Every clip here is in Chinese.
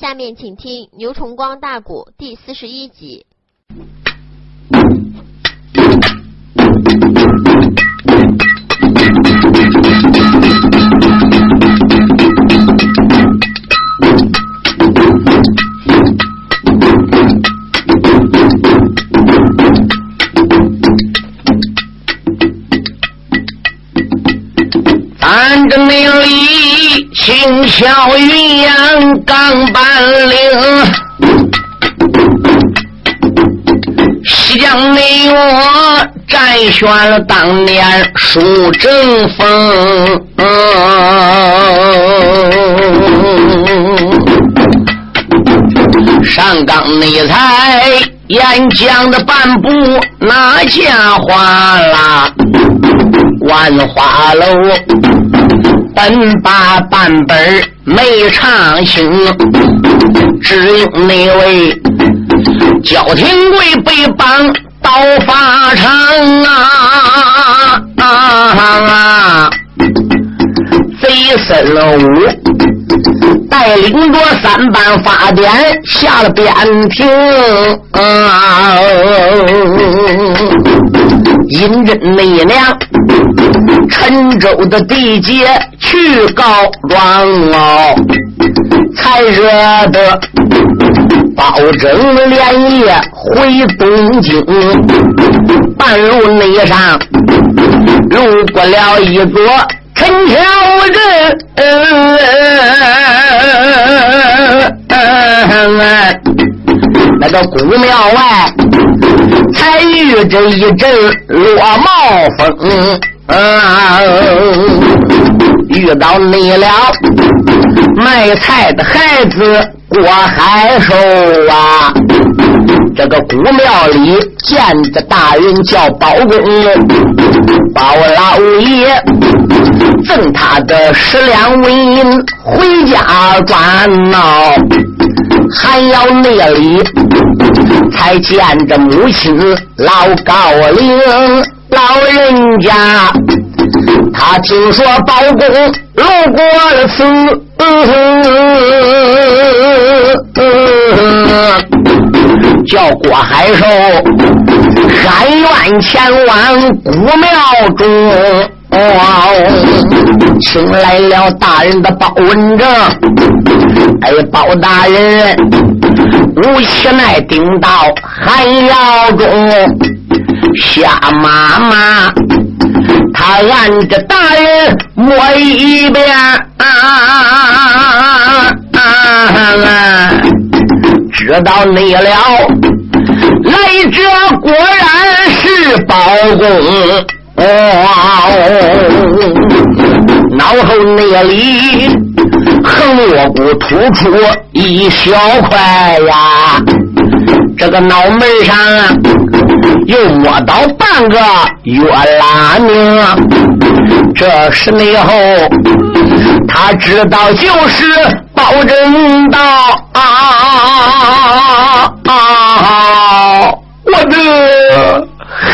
下面请听《牛崇光大鼓》第四十一集。咱这内里青霄云阳刚半岭，西江内我占选了当年书正风，上岗内才演讲的半步拿家花啦。万花楼，本把半本没唱清，只有那位焦廷贵被绑到法场啊啊啊！贼孙武带领着三班法典下了边庭啊。阴真内娘，陈州的地界去告状哦，才惹得包拯连夜回东京，半路内上路过了一座陈桥镇，那个古庙外。才遇着一阵落帽风，遇到你了卖菜的孩子郭海寿啊！这个古庙里见着大人叫包公，包老爷赠他的十两纹银回家转闹。还要那里才见着母亲老高龄老人家，他听说包公路过了此，叫郭海寿喊冤前往古庙中。哦，请来了大人的包文正，哎，包大人，吴七奈顶到寒窑中，夏妈妈，他按着大人摸一遍，啊知道你了，来者果然是包公。哦，脑后那里横窝骨突出一小块呀，这个脑门上又摸到半个月拉命，这时内后他知道就是包拯道啊啊！我的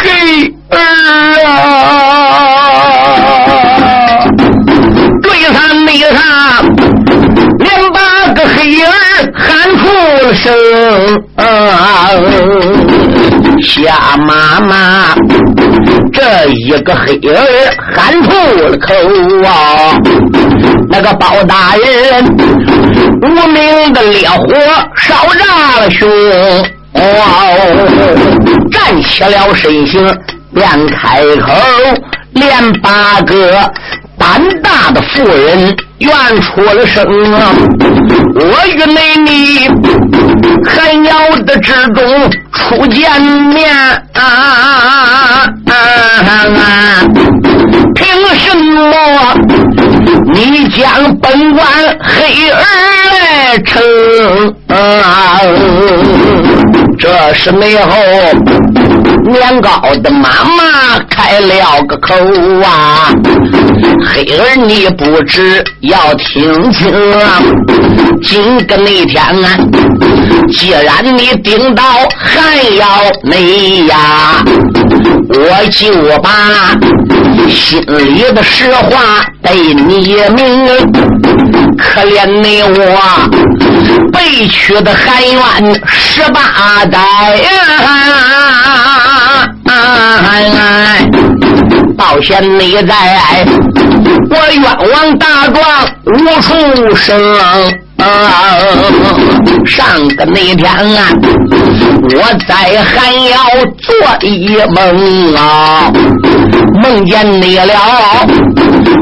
黑。儿啊！对上内上，连八个黑儿喊出了声啊！夏妈妈，这一个黑儿喊出了口啊！那个包大人，无名的烈火烧炸了胸，哦，站起了身形。便开口，连八个胆大的妇人愿出了声啊！我与美女寒窑的之中初见面啊！凭什么你将本官黑儿来称啊？这是内后。年高的妈妈开了个口啊，黑儿你不知要听清啊，今个那天啊，既然你顶到寒窑内呀，我就把心里的实话对你明。可怜你我被屈的含冤十八代啊！到现在，我冤枉大状无处生。上个那天啊，我在寒窑做一梦啊，梦见你了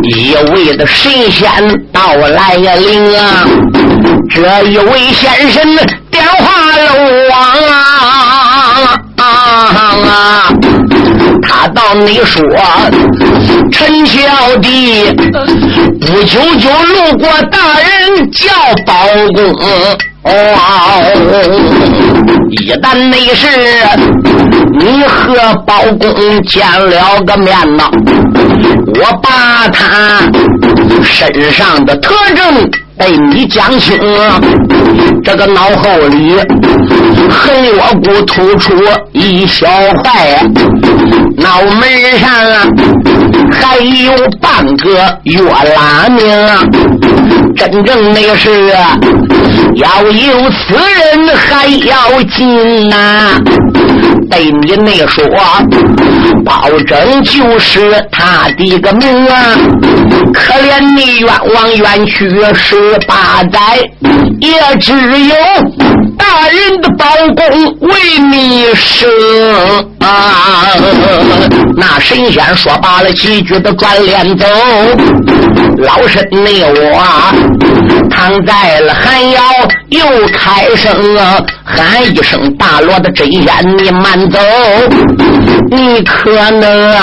一位的神仙到来呀临啊，这一位先生电话漏啊你说，陈小弟不久就路过大人叫包公，一旦没事你和包公见了个面呐，我把他身上的特征。被你讲清，这个脑后里横窝骨突出一小块，脑门上啊还有半个月拉命，真正那是要有此人还要紧呐。对你那说，保证就是他的个命啊！可怜你冤枉冤屈十八载，也只有大人的包公为你生啊！那神仙说罢了几句的转脸走，老身你我躺在了寒窑，又开声啊，喊一声大罗的真仙，你慢。走，你可能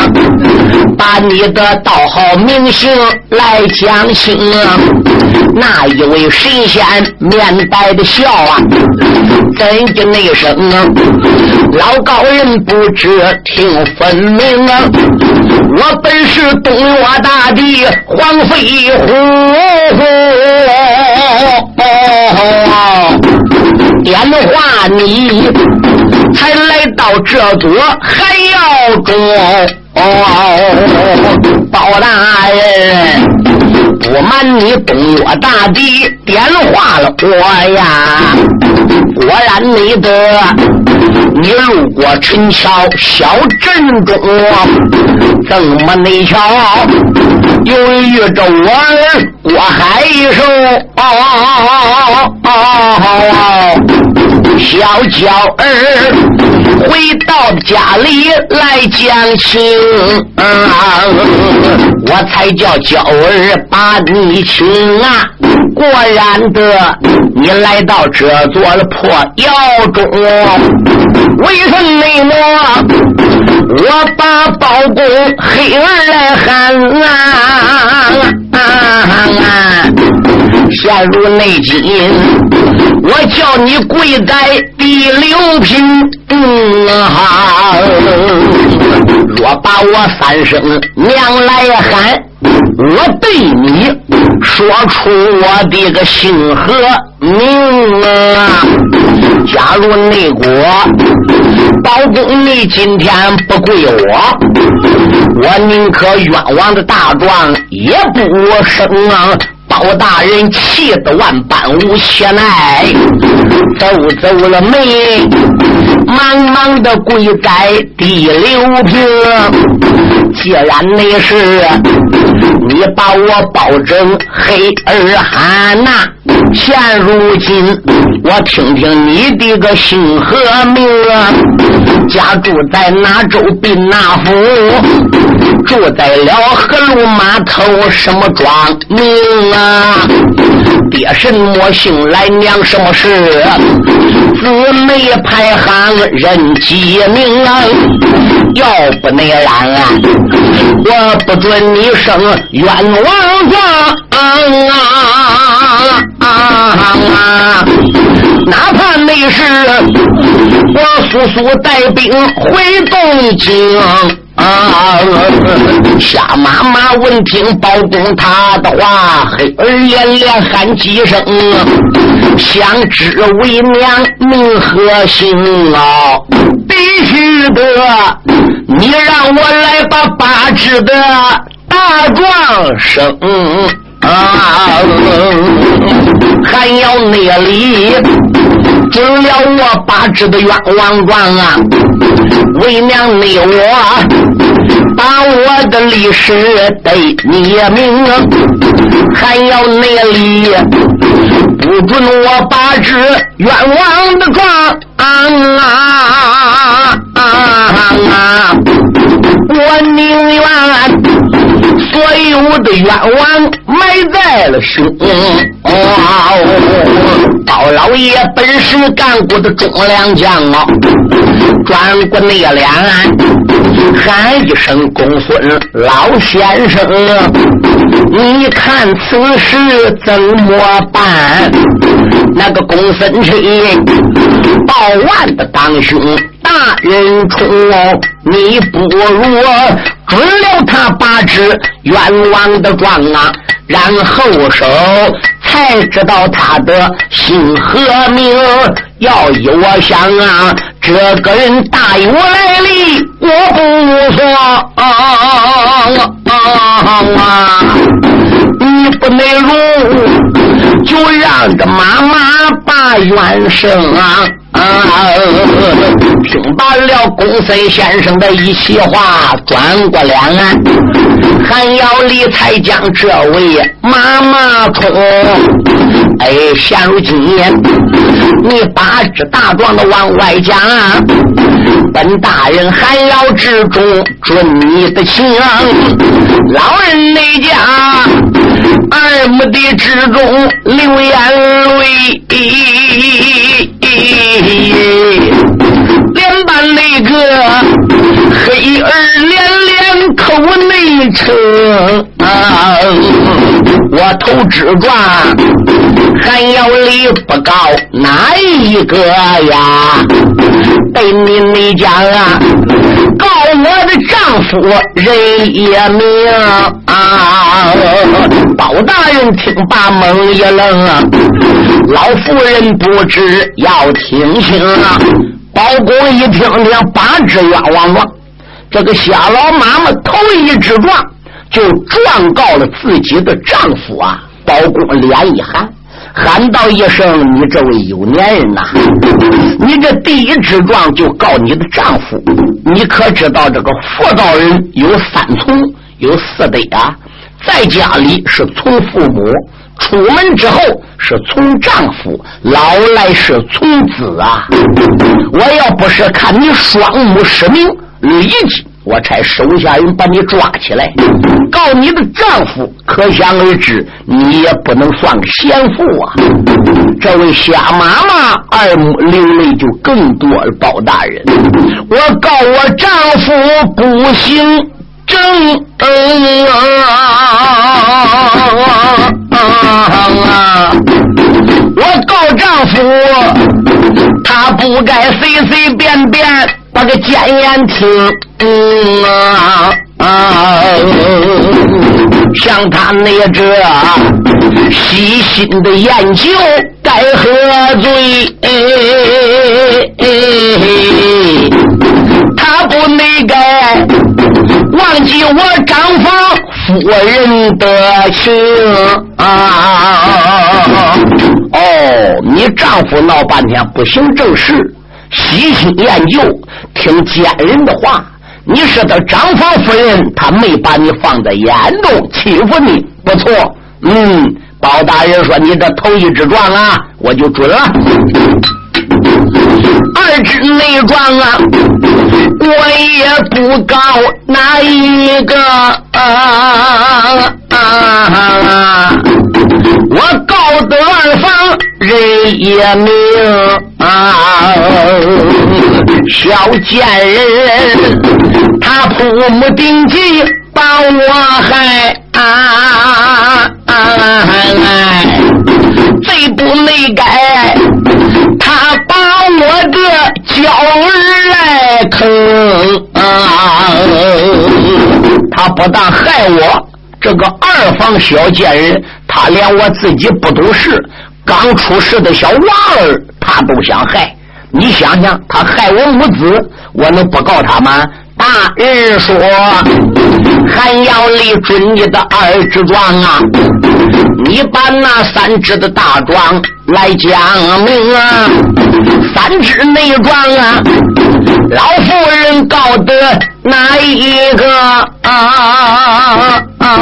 把你的道号名姓来讲清啊？那一位神仙面带的笑啊，怎的那声啊？老高人不知听分明啊！我本是东岳大帝黄飞虎，点化你。才来到这座寒窑中，包大人，不瞒你，东岳大帝点化了我呀。果然没得，你路过陈桥小镇中，怎么你瞧又遇着我儿郭海寿？小娇儿回到家里来讲情，我才叫娇儿把你请啊。果然的，你来到这座的破窑中，为什么我把包公黑儿来喊啊？陷入内急，我叫你跪在第六品。嗯若把我三声娘来喊，我对你说出我的个姓和名啊！假如内国包公，你今天不跪我，我宁可冤枉的大状也不生啊！包大人气得万般无气奈，走走了没，忙忙的跪在第六平。既然那是你把我保证黑儿汉呐，现如今 我听听你的个姓和名啊，家住在哪州滨哪府，住在了河路码头什么庄名啊？爹什么姓来娘什么氏？姊妹排行人几名啊？要不那样啊，我不准你生冤枉状啊！啊哪怕没事，我速速带兵回东京。啊！夏妈妈闻听包公他的话，黑儿连连喊几声：“想知为娘名和姓啊？必须得，你让我来把八字的大壮生。”啊，还要内里准了我八支的冤枉状啊！为娘你我把我的历史对你明，还要内里不准我把这冤枉的状啊啊！啊冤枉埋在了心。包老爷本是干过的忠良将啊，转过那脸喊一声公孙老先生，你看此事怎么办？那个公孙卿报万的当兄。大人冲，你不如准了他八只冤枉的状啊，然后手才知道他的姓和名。要依我想啊，这个人大有来历，我不说啊啊啊，你不能容，就让个妈妈把冤声啊。啊！听罢了公孙先生的一席话，转过脸来，还要理才将这位妈妈冲。哎，现如今你把这大壮的往外讲，本大人还要之中准你的情。老人那家二目的之中流眼泪。黑儿连连口内称，我头之状还要离不告哪一个呀？被你没讲啊，告我的丈夫人也明啊！包大人听罢猛一愣，老夫人不知要听清啊。包公一听连八只冤枉状，这个瞎老妈妈头一只状就状告了自己的丈夫啊！包公脸一寒。喊道一声：“你这位有年人呐，你这第一只状就告你的丈夫，你可知道这个妇道人有三从，有四德啊？在家里是从父母，出门之后是从丈夫，老来是从子啊！我要不是看你双目失明，立即。”我差手下人把你抓起来，告你的丈夫，可想而知，你也不能算个贤妇啊！这位瞎妈妈二目流泪就更多了。包大人，我告我丈夫不行啊！我告丈夫，他不该随随便便。把个谏言听，嗯啊啊，像他那这细心的研究该何罪？他不那个忘记我张房夫人的情啊！哦，你丈夫闹半天不行正事。喜新厌旧，听奸人的话。你是他张房夫人，他没把你放在眼中，欺负你，不错。嗯，包大人说你这头一只状啊，我就准了。二只内状啊，我也不告哪一个啊啊！我告得二房人也明啊，小贱人他铺木定计把我害啊！贼不内改，他把我的娇儿来坑啊！他不但害我这个二房小贱人，他连我自己不懂事、刚出世的小娃儿，他都想害。你想想，他害我母子，我能不告他吗？大人说，还要立准你的二之状啊！你把那三支的大状来讲明啊！三支内状啊，老夫人告得哪一个啊？啊！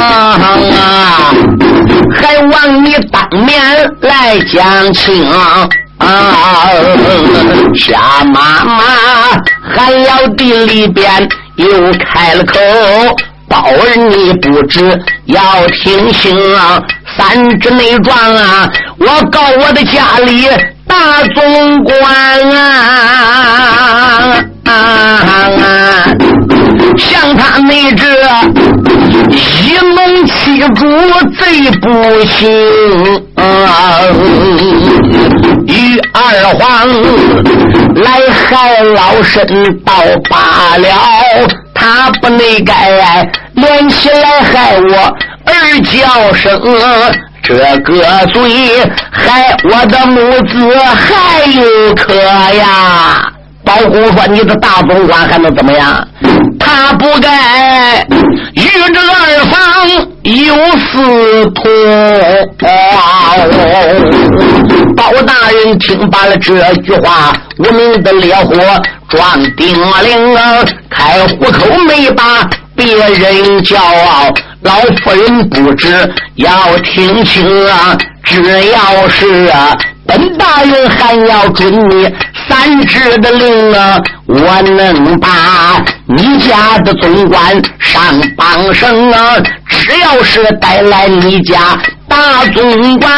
还望你当面来讲清。啊！啊夏妈妈还要地里边又开了口，宝儿你不知要听清啊！三支内状啊，我告我的家里大总管啊！像他那这一农欺主贼不行啊！二皇来害老身倒罢了，他不内该连起来害我儿叫声，这个罪害我的母子还有可呀！包公说：“你的大总管还能怎么样？他不该与这二房有私通。”包大人听罢了这句话，无名的烈火撞叮铃，开虎口没把别人骄傲。老夫人不知要听清啊，只要是啊。本大人还要准你三支的令啊！我能把你家的总管上榜上啊！只要是带来你家大总管，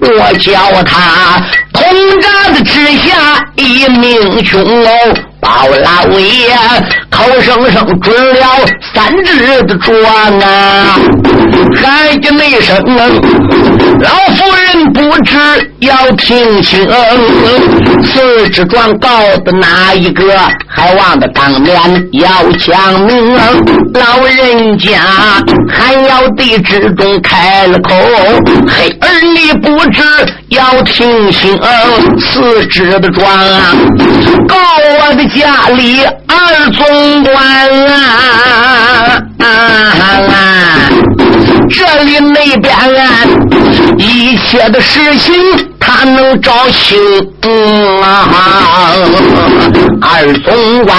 我叫他通闸的之下一命凶哦！包老爷高声声准了三支的状啊！喊的没声啊，老夫人不知要听清，四支状告的哪一个？还望的当面要讲明。老人家还要地之中开了口，嘿儿你不知要听清，四只的状啊，告我的家里二总管啊。这里那边啊，一切的事情他能找清啊。二总管，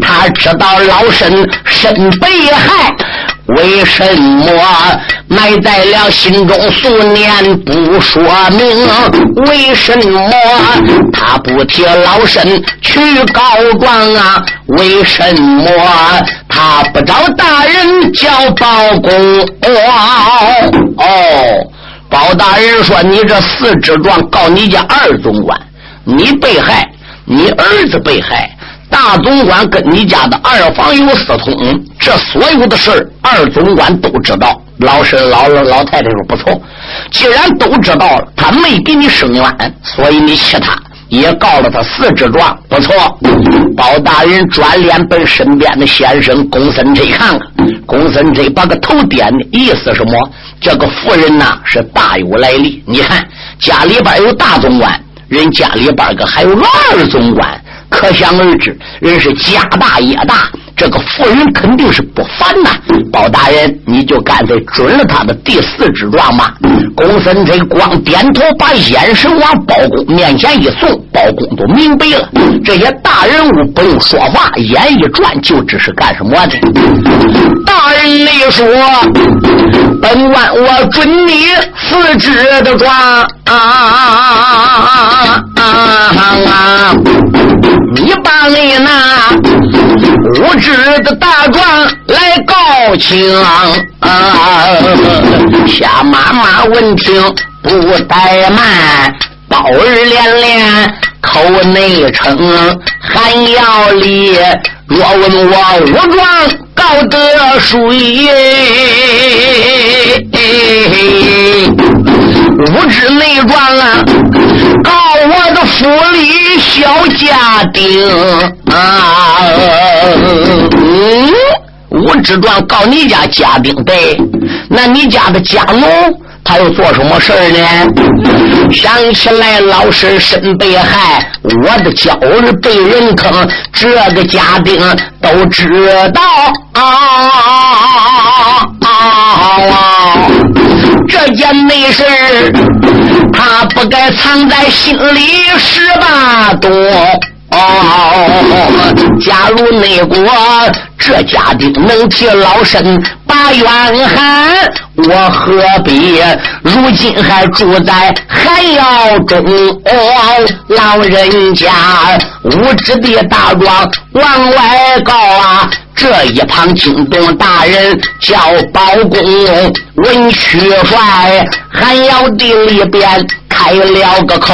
他知道老沈身被害。为什么埋在了心中数年不说明？为什么他不替老身去告状啊？为什么他不找大人叫包公？哦，哦包大人说：“你这四只状告你家二总管，你被害，你儿子被害。”大总管跟你家的二房有私通，这所有的事儿二总管都知道。老师老老老太太说不错，既然都知道了，他没给你伸冤，所以你气他，也告了他四支状，不错。包大人转脸奔身边的先生公孙这看看，公孙这把个头点的意思什么？这个妇人呐是大有来历。你看家里边有大总管，人家里边个还有二总管。可想而知，人是家大业大，这个妇人肯定是不凡呐。包大人，你就干脆准了他的第四支状吧。公孙这光点头，把眼神往包公面前一送，包公都明白了。这些大人物不用说话，眼一转就知是干什么的。大人，你说，本官我准你四支的状啊！啊你把你那无知的大壮来告清啊！夏妈妈闻听不怠慢，宝儿连连口内称，还要立。若问我武状告得谁？家丁啊！嗯，武之状告你家家丁对，那你家的家奴他又做什么事儿呢？想起来老师身被害，我的娇儿被人坑，这个家丁都知道啊啊啊！这件没事他不该藏在心里十八多。假如内国这家丁能替老身把冤喊，我何必如今还住在寒窑中？哦，老人家无知的大庄往外告啊！这一旁惊动大人叫包公，文曲帅，寒窑地里边开了个口，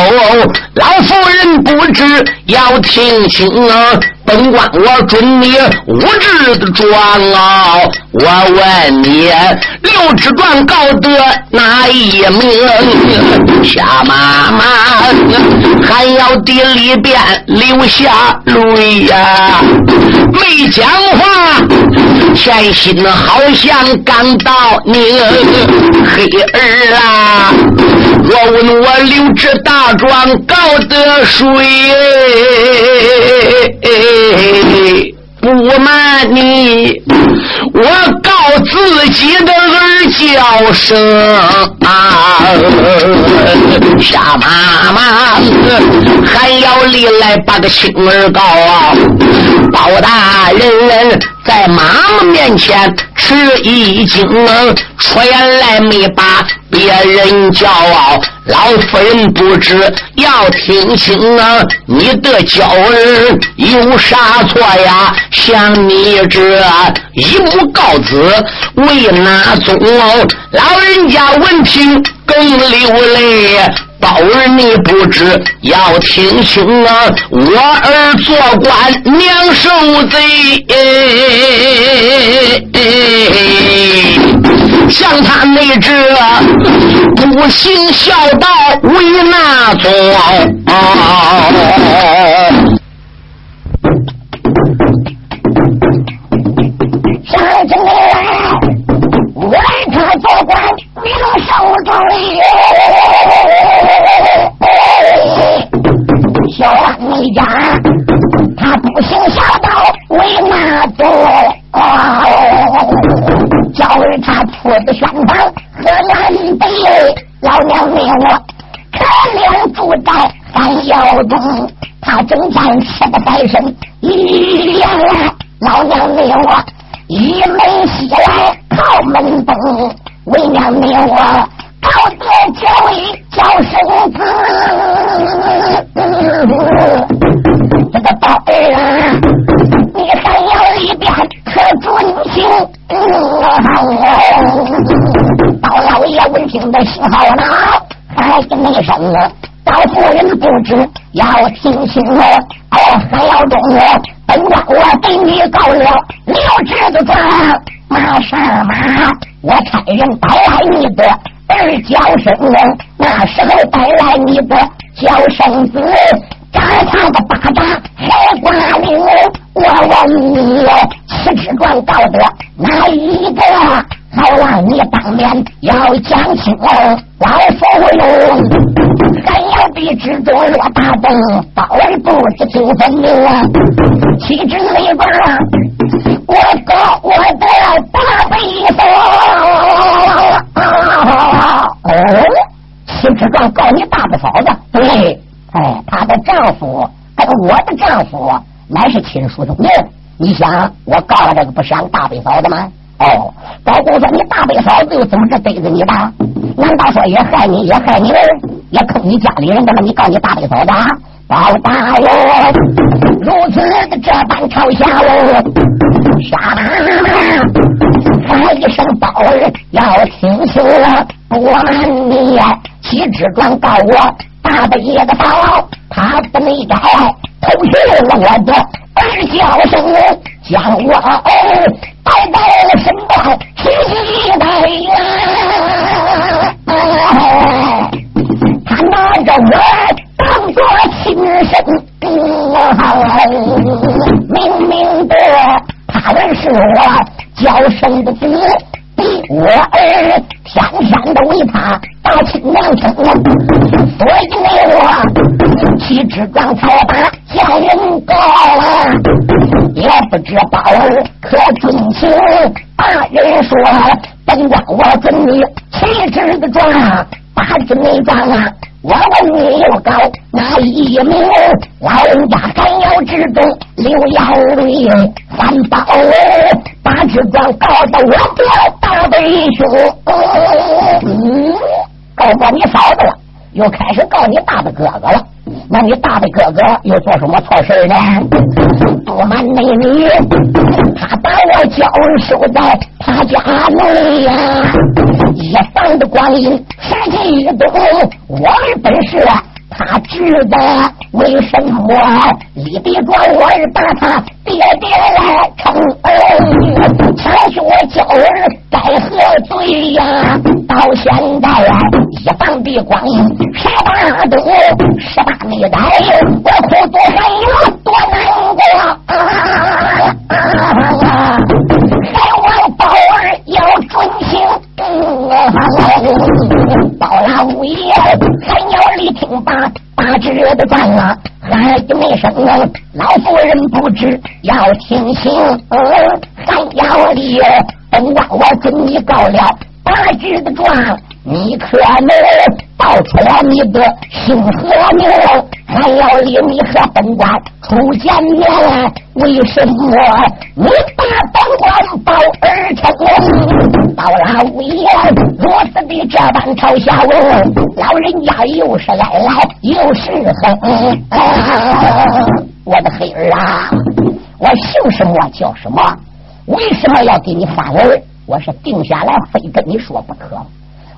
老夫人不知要听清啊。本官我准你五智的状啊！我问你，六智状告得哪一名？夏妈妈，还要地里边流下泪呀！没讲话，前心好像刚到你 黑儿啊！我问我六智大壮告得谁？不瞒你，我告自己的儿叫声啊，夏妈妈还要立来把个亲儿告啊，包大人在妈妈面前吃一惊，出言来没把别人骄傲。老夫人不知要听清啊，你的娇儿有啥错呀？像你这一母告子为哪宗？老人家闻听更流泪。宝儿你不知要听清啊，我儿做官娘受罪。像他那只不行孝道为哪宗？山腰中，他正战吃的百身一言来，老娘命我一门西来靠门东，为娘命我高德教位叫生子，这个宝儿啊，你还要里边可准心。到老爷闻听的时候呢，还是那声啊，老夫人不知要听清哦，还要中我，本官我给你告了刘侄子状，马上马，我差人带来你的儿叫声啊，那时候带来你的叫声子。打他的巴掌还挂名，我问你，此之状告得哪一个？好让你当面要讲清。老夫人还要比之中若大动，包儿不知听分明。岂知那边我告我的大背嫂，哦，岂之状告你大伯嫂子？对。哎，她的丈夫跟我的丈夫乃是亲叔同命，你想我告了这个不伤大伯嫂子吗？哦，包公说你大伯嫂子又怎么着对着你的？难道说也害你，也害你儿，也坑你家里人的吗？你告你大伯嫂子，包大人如此的这般朝下喽，杀！喊一声包儿要听清了，不瞒你，妻子状告我。大伯爷的宝，他的没该偷去了我的儿叫声，将我儿带到身边去带呀。他拿着我当做亲生，明明的他认是我叫声的子。我儿天天都为他打亲娘亲，所以呢我气之壮才把家人告了，也不知宝儿可尊情。大人说，本官我跟你气之的壮，八字没壮啊。我问你又高哪一名？老人家还要知道流眼泪，三宝八字状告诉我表大弟兄，嗯，告诉你嫂子了，又开始告你大的哥哥了。那你大的哥哥又做什么错事呢？不瞒内你，他把我娇收在他家内呀，一房的光阴十几多，我的本事。啊他知道为什么李地庄我儿把他爹爹来称儿，想学教儿该何罪呀？到现在呀，一放的光阴十八多，十八没来，我苦多还有多难过啊！还望宝儿要尊行。包老爷，还要力听把八指的断了，喊一声老夫人不知要听信，还要力，本官我准你告了八指的状。你可能报出了你的姓和名，还要领你和本官初见面，为什么你把本官报儿称？到了五爷如此的这般朝下问，老人家又是来来又是恨。我的黑儿啊，我姓什么叫什么？为什么要给你发儿？我是定下来非跟你说不可。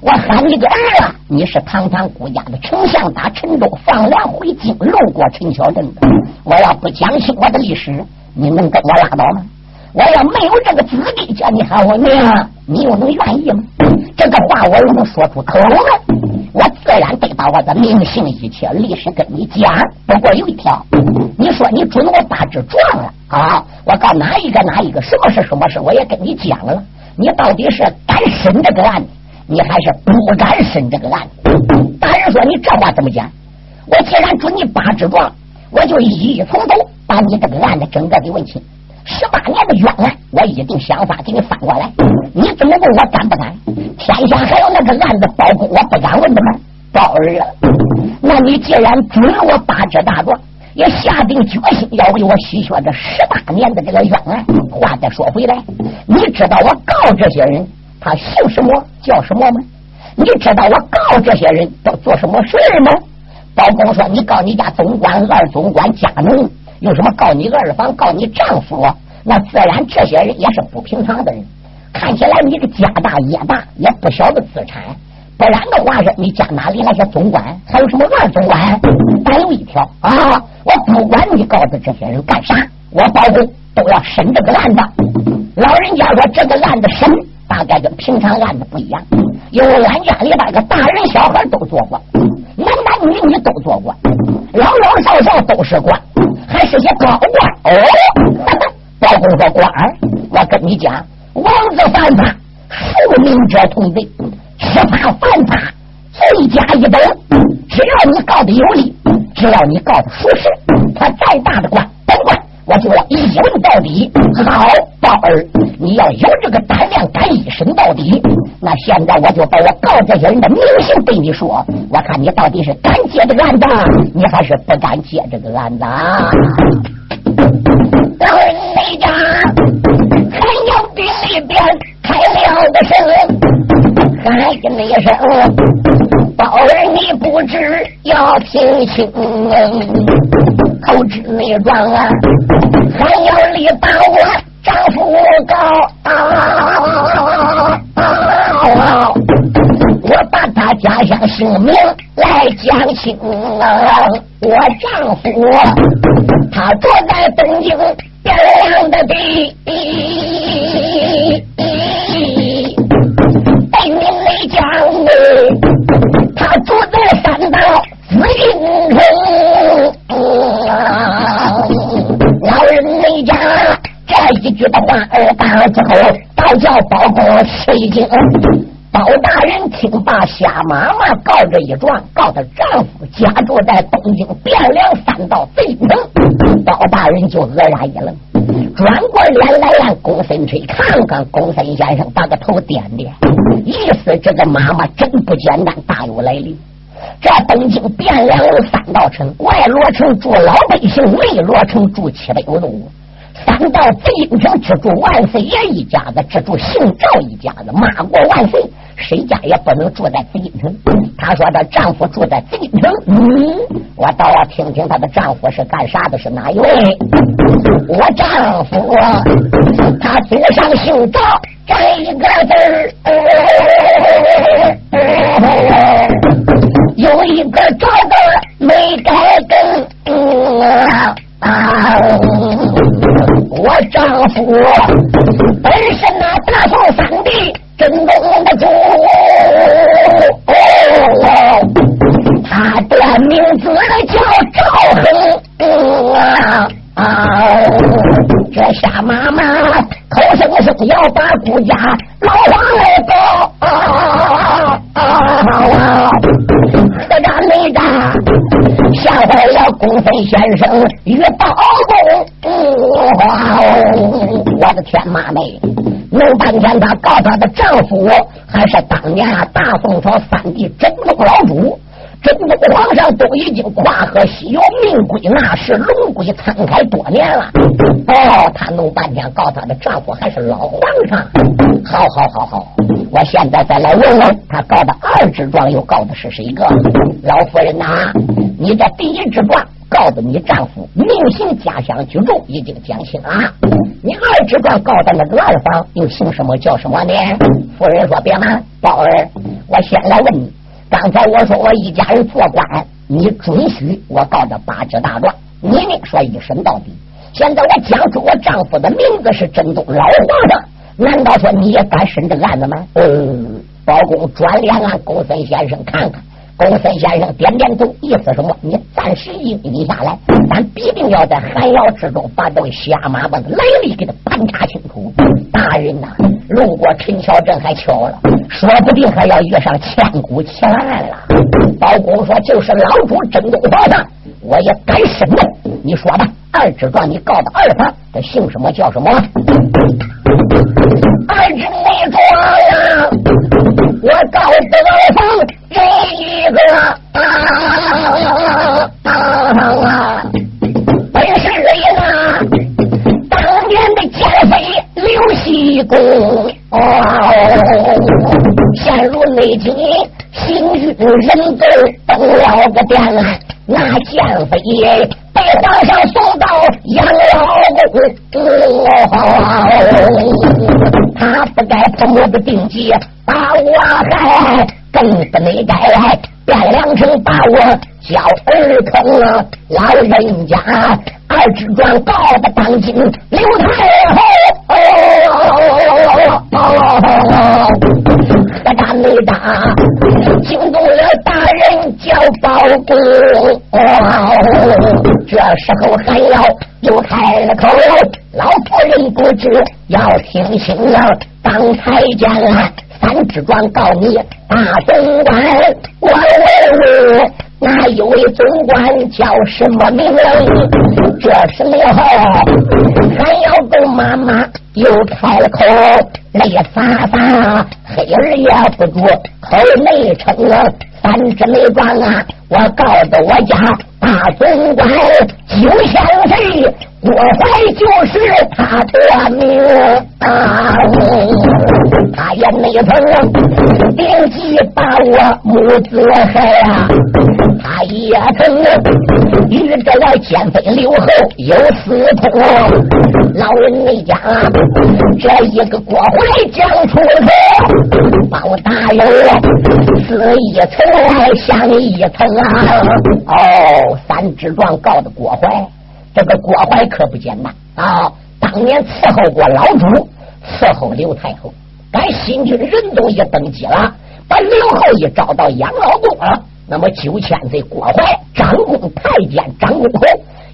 我喊你个儿啊！你是堂堂顾家的丞相，打陈州放粮回京，路过陈桥镇的。我要不讲清我的历史，你能跟我拉倒吗？我要没有这个资历叫你喊我娘，你又能愿意吗？这个话我又能说出口吗？我自然得把我的名姓一切历史跟你讲。不过有一条，你说你准我八字撞了啊！我告哪一个哪一个什么是什么事，我也跟你讲了。你到底是敢审这个案子？你还是不敢审这个案子。大人说：“你这话怎么讲？我既然准你八支状，我就一一从头把你这个案子整个给问清。十八年的冤案，我一定想法给你翻过来。你怎么问我敢不敢？天下还有那个案子包公，我不敢问的吗？包儿啊，那你既然准我八支大状，也下定决心要为我洗雪这十八年的这个冤案。话再说回来，你知道我告这些人？”他姓什么叫什么吗？你知道我告这些人都做什么事吗？包公说：“你告你家总管、二总管、家奴，有什么告你二房、告你丈夫？那自然这些人也是不平常的人。看起来你个家大业大，也不小的资产。不然的话是，你家哪里那些总管，还有什么二总管？但有一条啊，我不管你告的这些人干啥，我包公都要审这个案子。老人家说这个案子审。”大概跟平常案子不一样，因为俺家里边个大人小孩都做过，男男女女都做过，老老少少都是官，还是些高官哦。包公说：“官，我跟你讲，王子犯法，庶民者同罪；是他犯法，罪加一等。只要你告的有理，只要你告的属实，他再大的，官。”我就要一问到底。好，宝儿，你要有这个胆量，敢一审到底。那现在我就把我告这些人的名姓对你说，我看你到底是敢接这个案子，你还是不敢接这个案子。老人家还要比那边开了的声，喊一声，宝儿你不知要听清。口之内装啊，还要你把我丈夫告啊啊！我把他家乡姓名来讲清啊！我丈夫他住在东京汴梁的地，他住在山道紫禁城。老人没讲这一句的话，二打之后，要叫包公吃一惊。包大人听罢，下马马告这一状，告她丈夫家住在东京汴梁三道贼城。包大人就愕然一愣，转过脸来让公孙吹看看。公孙先生把个头点点，意思这个妈妈真不简单，大有来历。这东京汴梁有三道城，外罗城住老百姓，内罗城住七百多户。三道贼营城只住万岁爷一家子，只住姓赵一家子。骂过万岁，谁家也不能住在紫禁城。她说她丈夫住在紫禁城，嗯，我倒要听听她的丈夫是干啥的，是哪一位？我丈夫他祖上姓赵，这一个字儿，有一个赵字没改更。啊！我丈夫本是那大宋三帝真宗的主，他的名字叫赵恒啊！这下妈妈口声声要把顾家老王来报啊！何战没战，吓坏了公孙先生与包公。我的天妈妹，弄半天她告她的丈夫还是当年啊大宋朝三帝真宗老主。真宗皇上都已经跨河西游，命归那是，龙归沧海多年了。哦，他弄半天告她的丈夫还是老皇上。好好好好，我现在再来问问，她告的二之状又告的是谁个？老夫人呐，你这第一之状告的你丈夫命姓家乡居住已经讲清了，你二之状告的那个二房又姓什么叫什么呢？夫人说别忙，宝儿，我先来问你。刚才我说我一家人做官，你准许我告的八支大状，你呢说一审到底。现在我讲出我丈夫的名字是真宗老皇上，难道说你也敢审这个案子吗？嗯，包公转脸让，公孙先生看看。公孙先生点点头，意思什么？你暂时应允下来，咱必定要在寒窑之中把这位瞎马把的来历给他盘查清楚。大人呐，路过陈桥镇还巧了，说不定还要遇上千古奇案了。包公说：“就是老主真宗皇上，我也敢审问。你说吧，二之状你告的二房，他姓什么叫什么？”二之内状呀，我入内奸，行狱人罪，登了个殿，那奸妃被皇上送到养老宫，他不该碰我的定计，把我害。更不能该来汴梁城把我叫儿童啊！老人家二之状告的当今刘太后，何大没打，惊动了大人叫包公。这时候还要又开了口，老夫人不知要听清了，当太监了。三之状告密大总管，我问问，那一位总管叫什么名？这时候，还要跟妈妈又开了口，泪洒洒，黑儿也不住口内成啊。三之内状啊，我告诉我家大总管九千岁。我怀就是他的命啊！他也没曾惦记把我母子害啊！他也曾与这个奸妃刘后有私通。老人没讲，这一个郭怀讲出口，包大人死一层来想一层啊！哦，三支状告的郭怀。这个郭怀可不简单啊！当年伺候过老主，伺候刘太后，赶新军仁宗也登基了，把刘后也招到养老宫了。那么九千岁郭怀掌宫太监张公侯，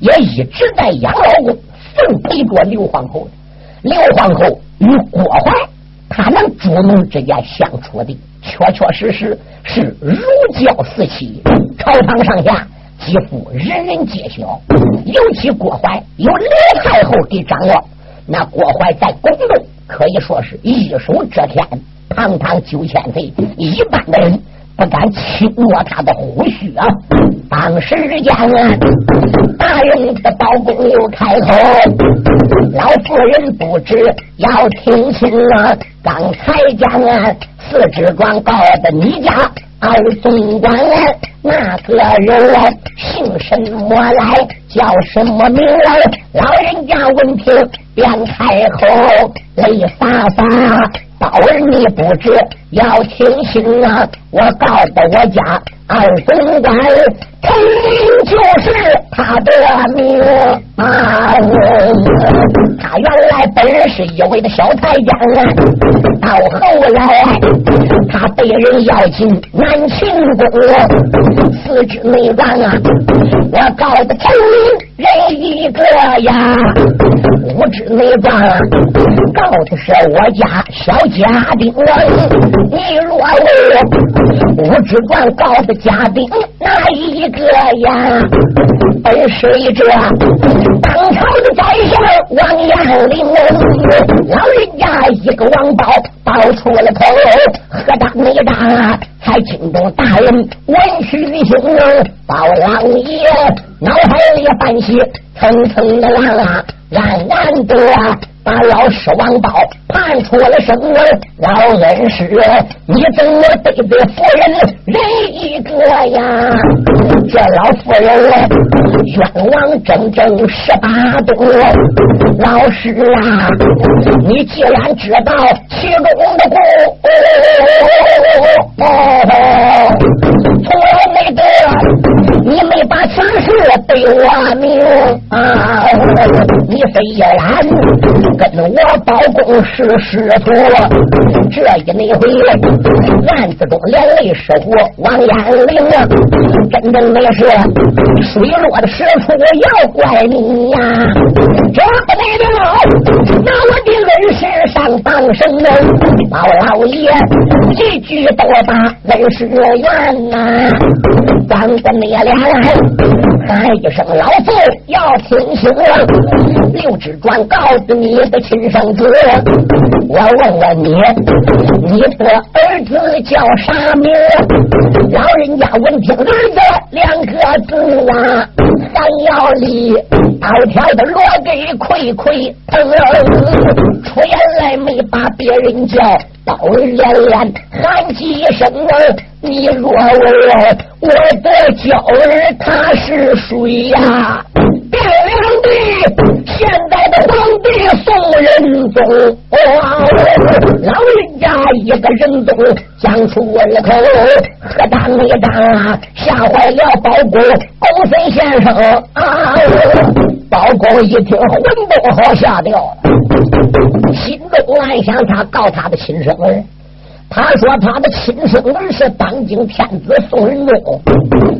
也一直在养老宫奉陪着刘皇后。刘皇后与郭怀他能主奴之间相处的，确确实实是如胶似漆，朝堂上下几乎人人皆晓。尤其郭淮有刘太后给掌握，那郭淮在宫中可以说是一手遮天，堂堂九千岁，一般的人。不敢轻摸他的胡须啊！当时间啊，人的包公又开口：“老夫人不知要听清啊，刚才将啊四支状告的你家二总管那个人来姓什么来，叫什么名来？老人家闻听便开口，泪洒洒。宝儿，你不知要听清啊！我告诉我家二总管，陈明就是他的名啊！他原来本是一位的小太监，到后来他被人邀进南庆宫，四肢内脏啊！我告诉陈明。人一个呀，五指内脏，告的是我家小家丁。你若问我只管告诉家丁哪一个呀？本是一这当朝的宰相王阳林，老人家一个王宝报出了口，何大没大？才惊动大人闻讯的行包老爷脑海里泛起层层的浪啊，暗暗的把老师王宝判出了声儿。老恩师，你怎么对着夫人人一个呀？这老夫人冤枉整整十八冬。老师啊，你既然知道其中的故，从来没得你没把此事对我明啊！你非然跟我包公是师徒，这一那回案子中连累师傅王延龄啊，真正的事，水落的师傅要怪你呀！这不得了，拿我的恩师上当生人，包老爷一句都把恩师怨呐，当着你俩喊一声老父要听清了，六指转告诉你的亲生子，我问问你，你的儿子叫啥名？老人家闻听儿子两个字啊，三要里刀条的罗给溃溃疼，出言来没把别人叫。刀儿连连喊几声儿，你若问我的娇儿他是谁呀？现在的皇帝宋仁宗，老人家一个人宗讲出了口，何大没张吓坏了包公公孙先生啊！包公一听魂都好吓掉了，心中暗想：他告他的亲生儿。他说他的亲生儿是当今天子宋仁宗。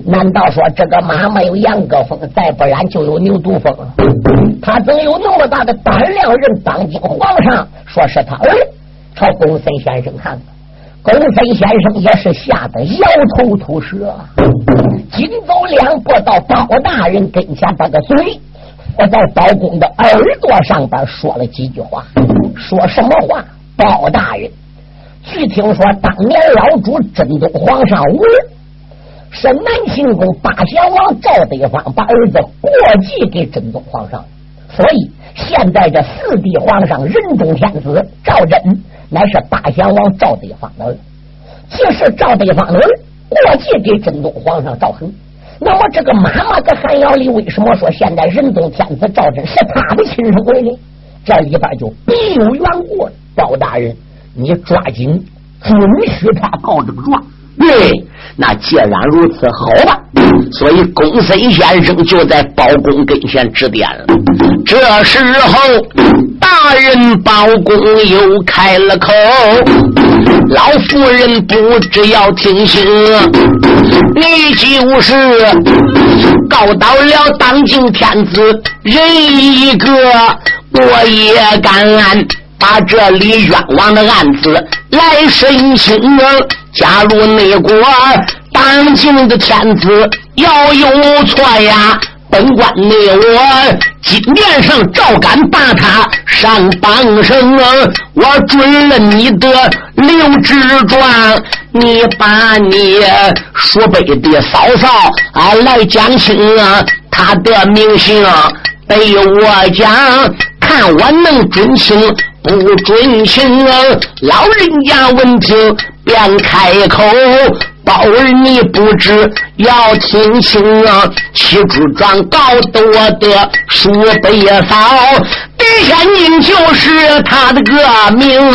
难道说这个妈没有杨戈风，再不然就有牛犊风？他怎有那么大的胆量？任当今皇上说是他儿？朝公孙先生看，公孙先生也是吓得摇头吐舌，紧走两步到包大人跟前，把个嘴。我在包公的耳朵上边说了几句话，说什么话？包大人，据听说当年老主真宗皇上吴是南庆宫八贤王赵德芳把儿子过继给真宗皇上，所以现在这四弟皇上仁宗天子赵祯乃是八贤王赵德芳的儿，既是赵德芳的儿，过继给真宗皇上赵恒。那么这个妈妈跟韩瑶里为什么说现在仁宗天子赵祯是他的亲生闺女？这里边就必有缘故。包大人，你抓紧准许他告这个状。对，那既然如此，好吧。所以公孙先生就在包公跟前指点了。这时候，大人包公又开了口：“老夫人不知要听信，你就是告到了当今天子人一个，我也敢。”把这里冤枉的案子来申请。假如内国当今的天子要有错呀，本官内我今面上照敢把他上榜声。我准了你的刘志传，你把你叔辈的嫂嫂啊来讲清啊，他的名姓被我讲，看我能准清不准清。老人家闻听便开口。宝儿，你不知要听清啊！七柱状告得我的叔伯嫂，狄仙宁就是他的个名。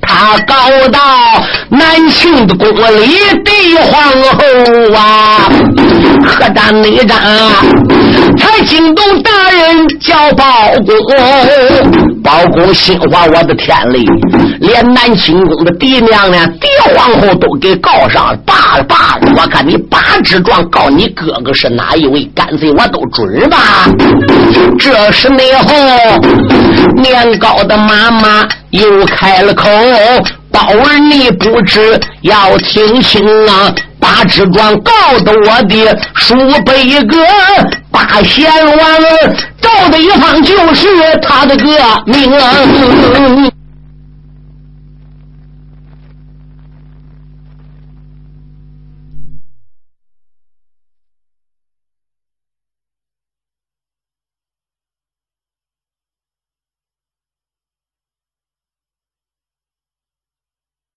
他告到南庆的宫里的皇后啊，何大内张，才惊动大人叫包公。包公心话，我的天嘞！连南清宫的嫡娘呢，狄皇后都给告上了，罢了罢了！我看你八纸状告你哥哥是哪一位，干脆我都准吧。这时内后年糕的妈妈又开了口：“宝儿，你不知要听清啊！八纸状告的我的叔伯哥八贤王。”赵的一方就是他的个名。